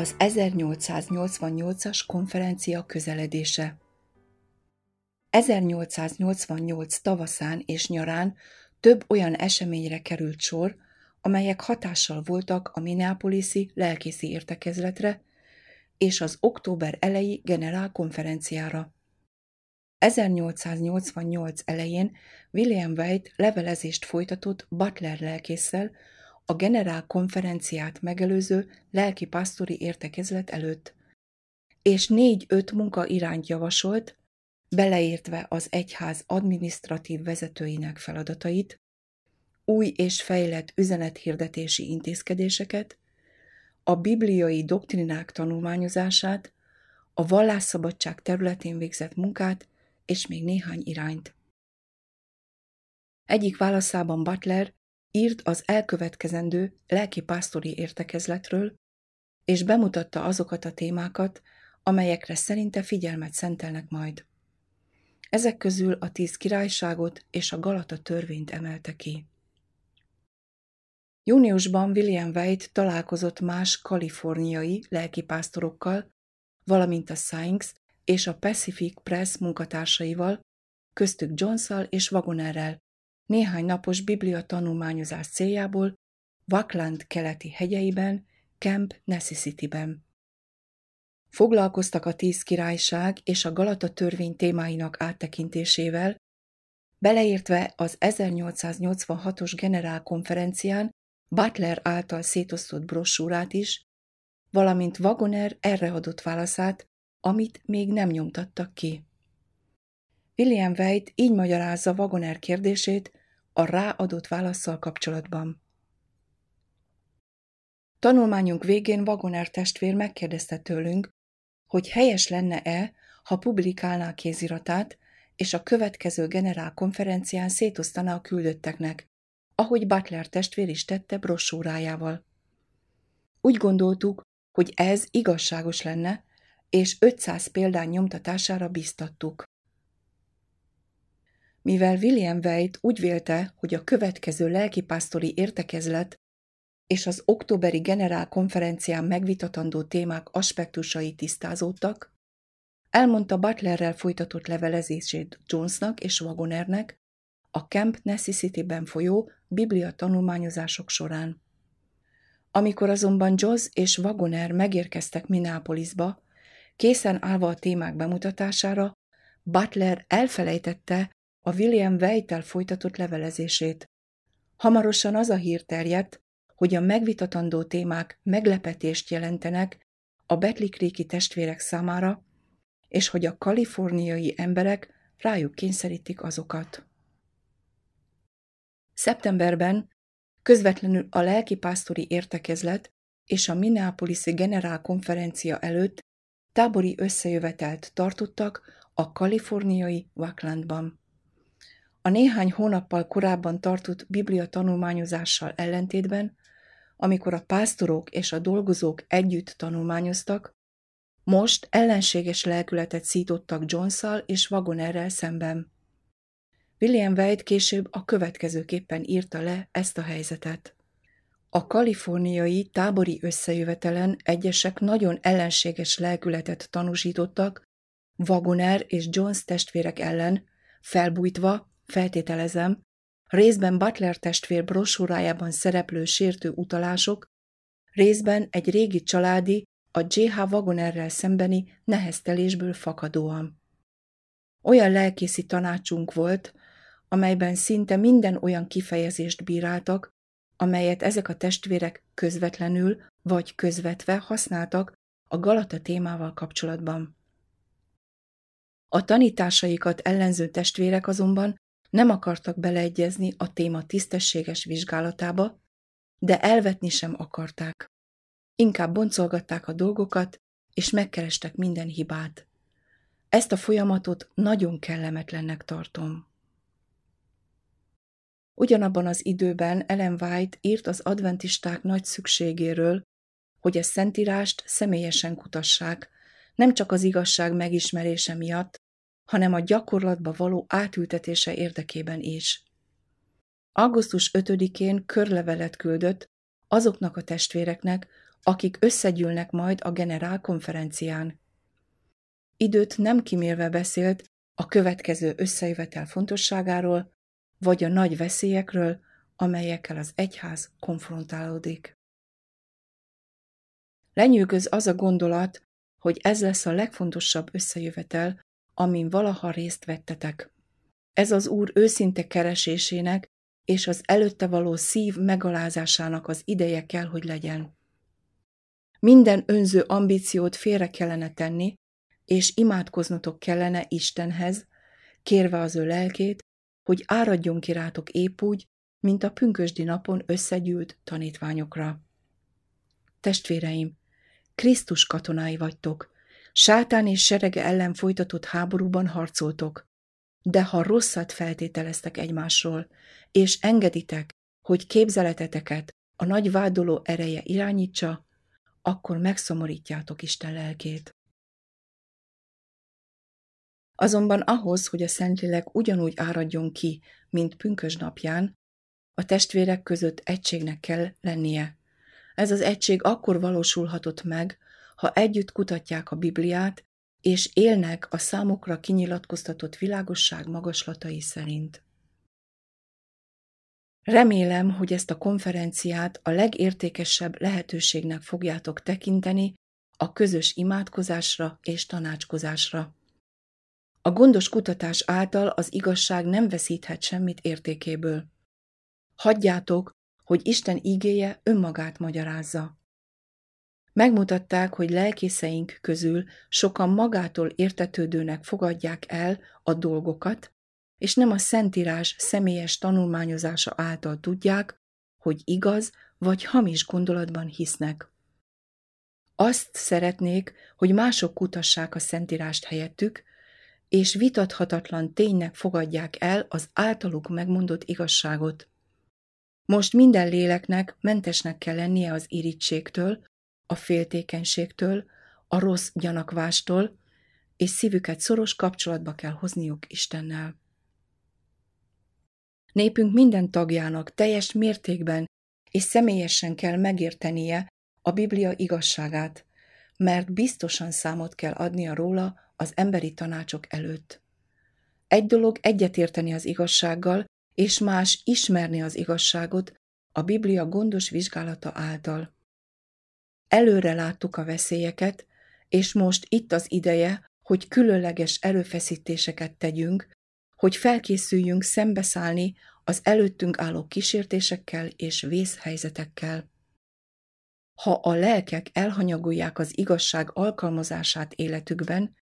Az 1888-as konferencia közeledése 1888 tavaszán és nyarán több olyan eseményre került sor, amelyek hatással voltak a Minneapolis-i lelkészi értekezletre és az október elejé generálkonferenciára. 1888 elején William White levelezést folytatott Butler lelkésszel a generál konferenciát megelőző lelki-pásztori értekezlet előtt, és négy-öt munka irányt javasolt, beleértve az egyház adminisztratív vezetőinek feladatait, új és fejlett üzenethirdetési intézkedéseket, a bibliai doktrinák tanulmányozását, a vallásszabadság területén végzett munkát és még néhány irányt. Egyik válaszában Butler írt az elkövetkezendő lelki-pásztori értekezletről, és bemutatta azokat a témákat, amelyekre szerinte figyelmet szentelnek majd. Ezek közül a tíz királyságot és a Galata törvényt emelte ki. Júniusban William White találkozott más kaliforniai lelkipásztorokkal, valamint a Science és a Pacific Press munkatársaival, köztük Johnszal és Wagonerrel, néhány napos biblia tanulmányozás céljából Vakland keleti hegyeiben, Camp Necessity-ben. Foglalkoztak a tíz királyság és a Galata törvény témáinak áttekintésével, beleértve az 1886-os generálkonferencián Butler által szétosztott brossúrát is, valamint Wagoner erre adott válaszát, amit még nem nyomtattak ki. William White így magyarázza Wagoner kérdését a ráadott válaszsal kapcsolatban. Tanulmányunk végén Wagoner testvér megkérdezte tőlünk, hogy helyes lenne-e, ha publikálná kéziratát, és a következő generál konferencián szétosztaná a küldötteknek, ahogy Butler testvér is tette brossúrájával. Úgy gondoltuk, hogy ez igazságos lenne, és 500 példány nyomtatására biztattuk. Mivel William White úgy vélte, hogy a következő lelkipásztori értekezlet és az októberi generál konferencián megvitatandó témák aspektusai tisztázódtak, elmondta Butlerrel folytatott levelezését Jonesnak és Wagonernek a Camp Necessity-ben folyó biblia tanulmányozások során. Amikor azonban Joss és Wagoner megérkeztek Minneapolisba, készen állva a témák bemutatására, Butler elfelejtette a William Weitel folytatott levelezését. Hamarosan az a hír terjedt, hogy a megvitatandó témák meglepetést jelentenek a Betlikréki testvérek számára, és hogy a kaliforniai emberek rájuk kényszerítik azokat. Szeptemberben közvetlenül a lelkipásztori értekezlet és a Minneapolis-i generálkonferencia előtt tábori összejövetelt tartottak a kaliforniai Waklandban. A néhány hónappal korábban tartott biblia tanulmányozással ellentétben, amikor a pásztorok és a dolgozók együtt tanulmányoztak, most ellenséges lelkületet szítottak Johnszal és Wagonerrel szemben. William White később a következőképpen írta le ezt a helyzetet. A kaliforniai tábori összejövetelen egyesek nagyon ellenséges lelkületet tanúsítottak Wagoner és Jones testvérek ellen, felbújtva, feltételezem, részben Butler testvér brosúrájában szereplő sértő utalások, részben egy régi családi, a J.H. Wagonerrel szembeni neheztelésből fakadóan. Olyan lelkészi tanácsunk volt, amelyben szinte minden olyan kifejezést bíráltak, amelyet ezek a testvérek közvetlenül vagy közvetve használtak a Galata témával kapcsolatban. A tanításaikat ellenző testvérek azonban nem akartak beleegyezni a téma tisztességes vizsgálatába, de elvetni sem akarták. Inkább boncolgatták a dolgokat, és megkerestek minden hibát. Ezt a folyamatot nagyon kellemetlennek tartom. Ugyanabban az időben Ellen White írt az adventisták nagy szükségéről, hogy a szentírást személyesen kutassák, nem csak az igazság megismerése miatt, hanem a gyakorlatba való átültetése érdekében is. Augusztus 5-én körlevelet küldött azoknak a testvéreknek, akik összegyűlnek majd a generál konferencián. Időt nem kimérve beszélt a következő összejövetel fontosságáról, vagy a nagy veszélyekről, amelyekkel az egyház konfrontálódik. Lenyűgöz az a gondolat, hogy ez lesz a legfontosabb összejövetel, amin valaha részt vettetek. Ez az Úr őszinte keresésének és az előtte való szív megalázásának az ideje kell, hogy legyen. Minden önző ambíciót félre kellene tenni, és imádkoznotok kellene Istenhez, kérve az ő lelkét, hogy áradjon ki rátok épp úgy, mint a pünkösdi napon összegyűlt tanítványokra. Testvéreim, Krisztus katonái vagytok, sátán és serege ellen folytatott háborúban harcoltok, de ha rosszat feltételeztek egymásról, és engeditek, hogy képzeleteteket a nagy vádoló ereje irányítsa, akkor megszomorítjátok Isten lelkét. Azonban ahhoz, hogy a Szentlélek ugyanúgy áradjon ki, mint pünkös napján, a testvérek között egységnek kell lennie. Ez az egység akkor valósulhatott meg, ha együtt kutatják a Bibliát, és élnek a számokra kinyilatkoztatott világosság magaslatai szerint. Remélem, hogy ezt a konferenciát a legértékesebb lehetőségnek fogjátok tekinteni a közös imádkozásra és tanácskozásra. A gondos kutatás által az igazság nem veszíthet semmit értékéből. Hagyjátok, hogy Isten ígéje önmagát magyarázza. Megmutatták, hogy lelkészeink közül sokan magától értetődőnek fogadják el a dolgokat, és nem a Szentírás személyes tanulmányozása által tudják, hogy igaz vagy hamis gondolatban hisznek. Azt szeretnék, hogy mások kutassák a Szentírást helyettük, és vitathatatlan ténynek fogadják el az általuk megmondott igazságot. Most minden léleknek mentesnek kell lennie az irítségtől, a féltékenységtől, a rossz gyanakvástól, és szívüket szoros kapcsolatba kell hozniuk Istennel. Népünk minden tagjának teljes mértékben és személyesen kell megértenie a Biblia igazságát, mert biztosan számot kell adnia róla az emberi tanácsok előtt. Egy dolog egyetérteni az igazsággal, és más ismerni az igazságot a Biblia gondos vizsgálata által. Előre láttuk a veszélyeket, és most itt az ideje, hogy különleges erőfeszítéseket tegyünk, hogy felkészüljünk szembeszállni az előttünk álló kísértésekkel és vészhelyzetekkel. Ha a lelkek elhanyagolják az igazság alkalmazását életükben,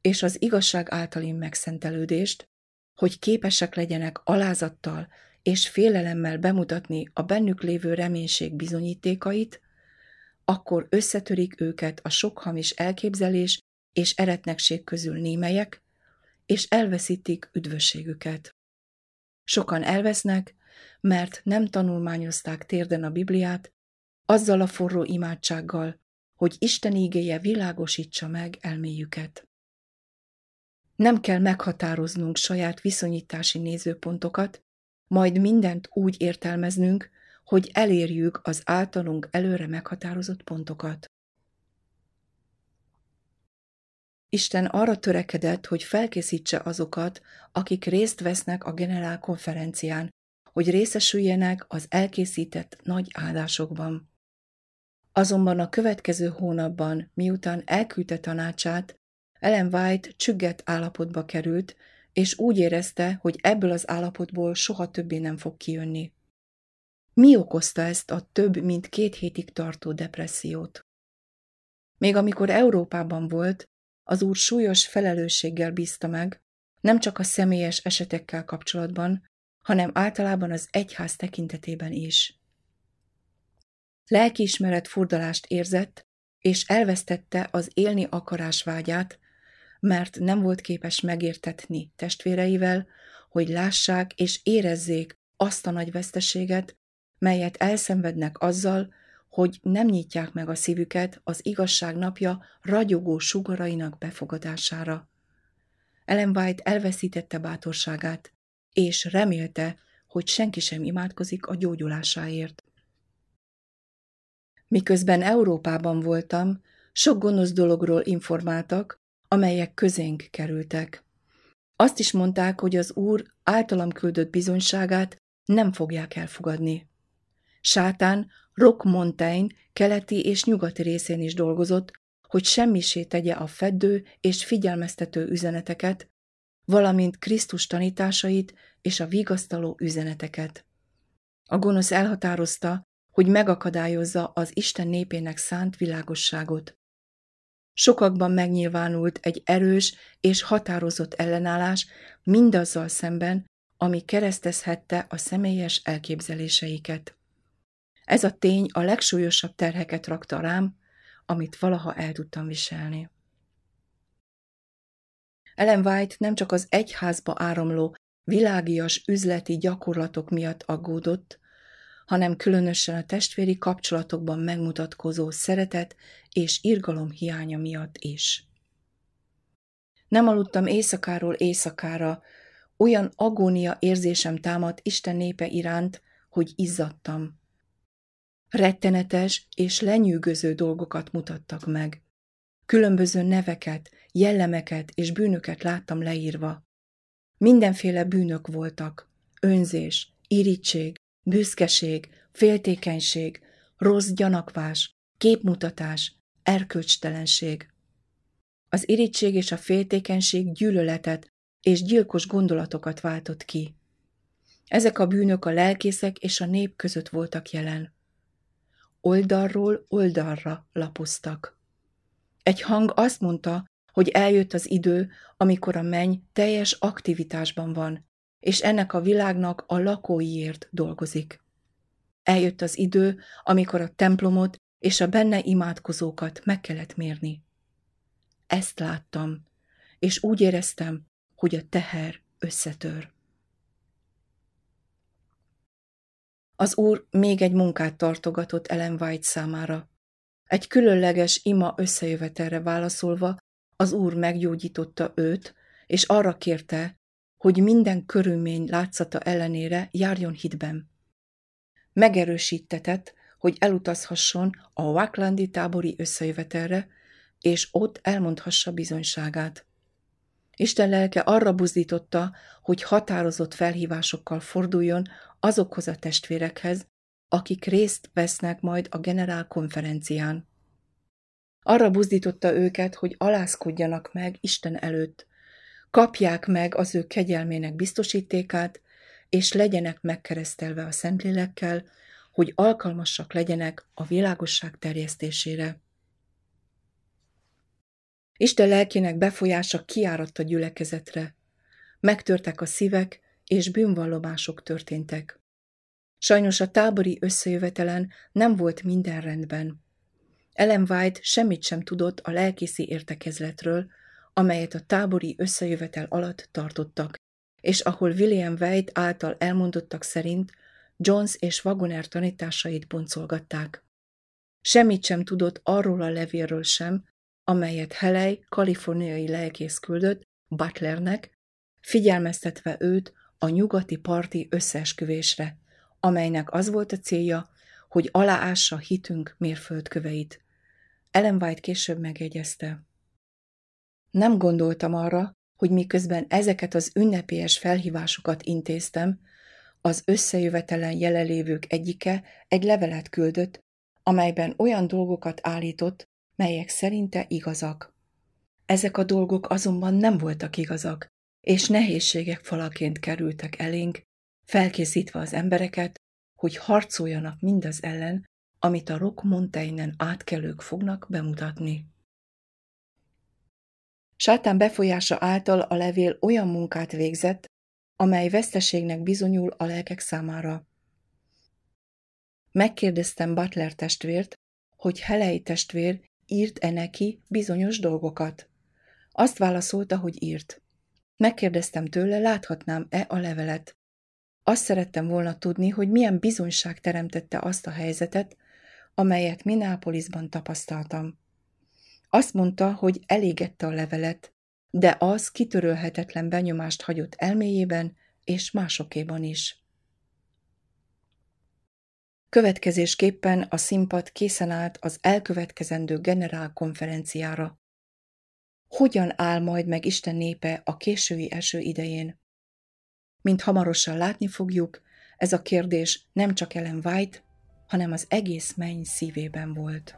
és az igazság általi megszentelődést, hogy képesek legyenek alázattal és félelemmel bemutatni a bennük lévő reménység bizonyítékait, akkor összetörik őket a sok hamis elképzelés és eretnekség közül némelyek, és elveszítik üdvösségüket. Sokan elvesznek, mert nem tanulmányozták térden a Bibliát, azzal a forró imádsággal, hogy Isten ígéje világosítsa meg elméjüket. Nem kell meghatároznunk saját viszonyítási nézőpontokat, majd mindent úgy értelmeznünk, hogy elérjük az általunk előre meghatározott pontokat. Isten arra törekedett, hogy felkészítse azokat, akik részt vesznek a generál konferencián, hogy részesüljenek az elkészített nagy áldásokban. Azonban a következő hónapban, miután elküldte tanácsát, ellen White csügget állapotba került, és úgy érezte, hogy ebből az állapotból soha többé nem fog kijönni. Mi okozta ezt a több mint két hétig tartó depressziót? Még amikor Európában volt, az úr súlyos felelősséggel bízta meg, nem csak a személyes esetekkel kapcsolatban, hanem általában az egyház tekintetében is. Lelkiismeret furdalást érzett, és elvesztette az élni akarás vágyát, mert nem volt képes megértetni testvéreivel, hogy lássák és érezzék azt a nagy veszteséget, melyet elszenvednek azzal, hogy nem nyitják meg a szívüket az igazság napja ragyogó sugarainak befogadására. Ellen White elveszítette bátorságát, és remélte, hogy senki sem imádkozik a gyógyulásáért. Miközben Európában voltam, sok gonosz dologról informáltak, amelyek közénk kerültek. Azt is mondták, hogy az úr általam küldött bizonyságát nem fogják elfogadni. Sátán Rock Mountain keleti és nyugati részén is dolgozott, hogy semmisé tegye a feddő és figyelmeztető üzeneteket, valamint Krisztus tanításait és a vigasztaló üzeneteket. A gonosz elhatározta, hogy megakadályozza az Isten népének szánt világosságot. Sokakban megnyilvánult egy erős és határozott ellenállás mindazzal szemben, ami keresztezhette a személyes elképzeléseiket. Ez a tény a legsúlyosabb terheket rakta rám, amit valaha el tudtam viselni. Ellen White nem csak az egyházba áramló világias üzleti gyakorlatok miatt aggódott, hanem különösen a testvéri kapcsolatokban megmutatkozó szeretet és irgalom hiánya miatt is. Nem aludtam éjszakáról éjszakára, olyan agónia érzésem támadt Isten népe iránt, hogy izzadtam. Rettenetes és lenyűgöző dolgokat mutattak meg. Különböző neveket, jellemeket és bűnöket láttam leírva. Mindenféle bűnök voltak. Önzés, irítség, büszkeség, féltékenység, rossz gyanakvás, képmutatás, erkölcstelenség. Az irítség és a féltékenység gyűlöletet és gyilkos gondolatokat váltott ki. Ezek a bűnök a lelkészek és a nép között voltak jelen. Oldalról oldalra lapoztak. Egy hang azt mondta, hogy eljött az idő, amikor a menny teljes aktivitásban van, és ennek a világnak a lakóiért dolgozik. Eljött az idő, amikor a templomot és a benne imádkozókat meg kellett mérni. Ezt láttam, és úgy éreztem, hogy a teher összetör. Az úr még egy munkát tartogatott Ellen White számára. Egy különleges ima összejövetelre válaszolva az úr meggyógyította őt, és arra kérte, hogy minden körülmény látszata ellenére járjon hitben. Megerősítetett, hogy elutazhasson a Waklandi tábori összejövetelre, és ott elmondhassa bizonyságát. Isten lelke arra buzdította, hogy határozott felhívásokkal forduljon azokhoz a testvérekhez, akik részt vesznek majd a generál konferencián. Arra buzdította őket, hogy alászkodjanak meg Isten előtt, kapják meg az ő kegyelmének biztosítékát, és legyenek megkeresztelve a Szentlélekkel, hogy alkalmasak legyenek a világosság terjesztésére. Isten lelkének befolyása kiáradt a gyülekezetre. Megtörtek a szívek, és bűnvallomások történtek. Sajnos a tábori összejövetelen nem volt minden rendben. Ellen White semmit sem tudott a lelkészi értekezletről, amelyet a tábori összejövetel alatt tartottak, és ahol William White által elmondottak szerint Jones és Wagoner tanításait boncolgatták. Semmit sem tudott arról a levélről sem, amelyet Helej kaliforniai lelkész küldött Butlernek, figyelmeztetve őt a nyugati parti összeesküvésre, amelynek az volt a célja, hogy aláássa hitünk mérföldköveit. Ellen White később megjegyezte. Nem gondoltam arra, hogy miközben ezeket az ünnepélyes felhívásokat intéztem, az összejövetelen jelenlévők egyike egy levelet küldött, amelyben olyan dolgokat állított, melyek szerinte igazak. Ezek a dolgok azonban nem voltak igazak, és nehézségek falaként kerültek elénk, felkészítve az embereket, hogy harcoljanak mindaz ellen, amit a Rock Mountainen átkelők fognak bemutatni. Sátán befolyása által a levél olyan munkát végzett, amely veszteségnek bizonyul a lelkek számára. Megkérdeztem Butler testvért, hogy Helei testvér írt-e neki bizonyos dolgokat. Azt válaszolta, hogy írt. Megkérdeztem tőle, láthatnám-e a levelet. Azt szerettem volna tudni, hogy milyen bizonyság teremtette azt a helyzetet, amelyet Minneapolisban tapasztaltam. Azt mondta, hogy elégette a levelet, de az kitörölhetetlen benyomást hagyott elméjében és másokéban is. Következésképpen a színpad készen állt az elkövetkezendő generál konferenciára. Hogyan áll majd meg Isten népe a késői eső idején? Mint hamarosan látni fogjuk, ez a kérdés nem csak Ellen White, hanem az egész menny szívében volt.